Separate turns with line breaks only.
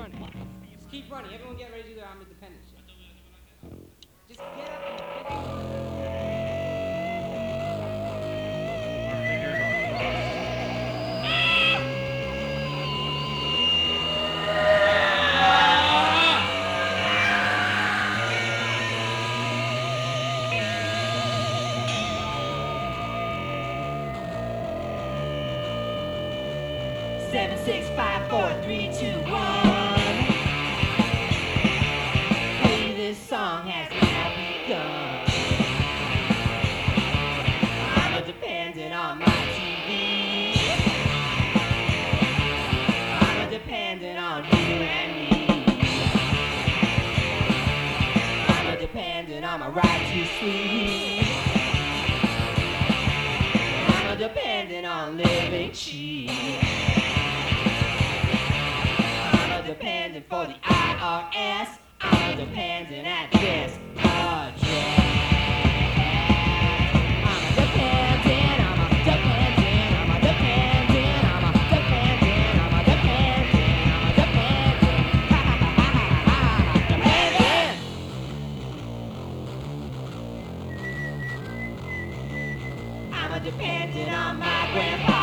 running. Just keep running. Everyone get ready to do their arm independence. Just get up and
your ass. All depends and at this podcast. dependent on my grandpa.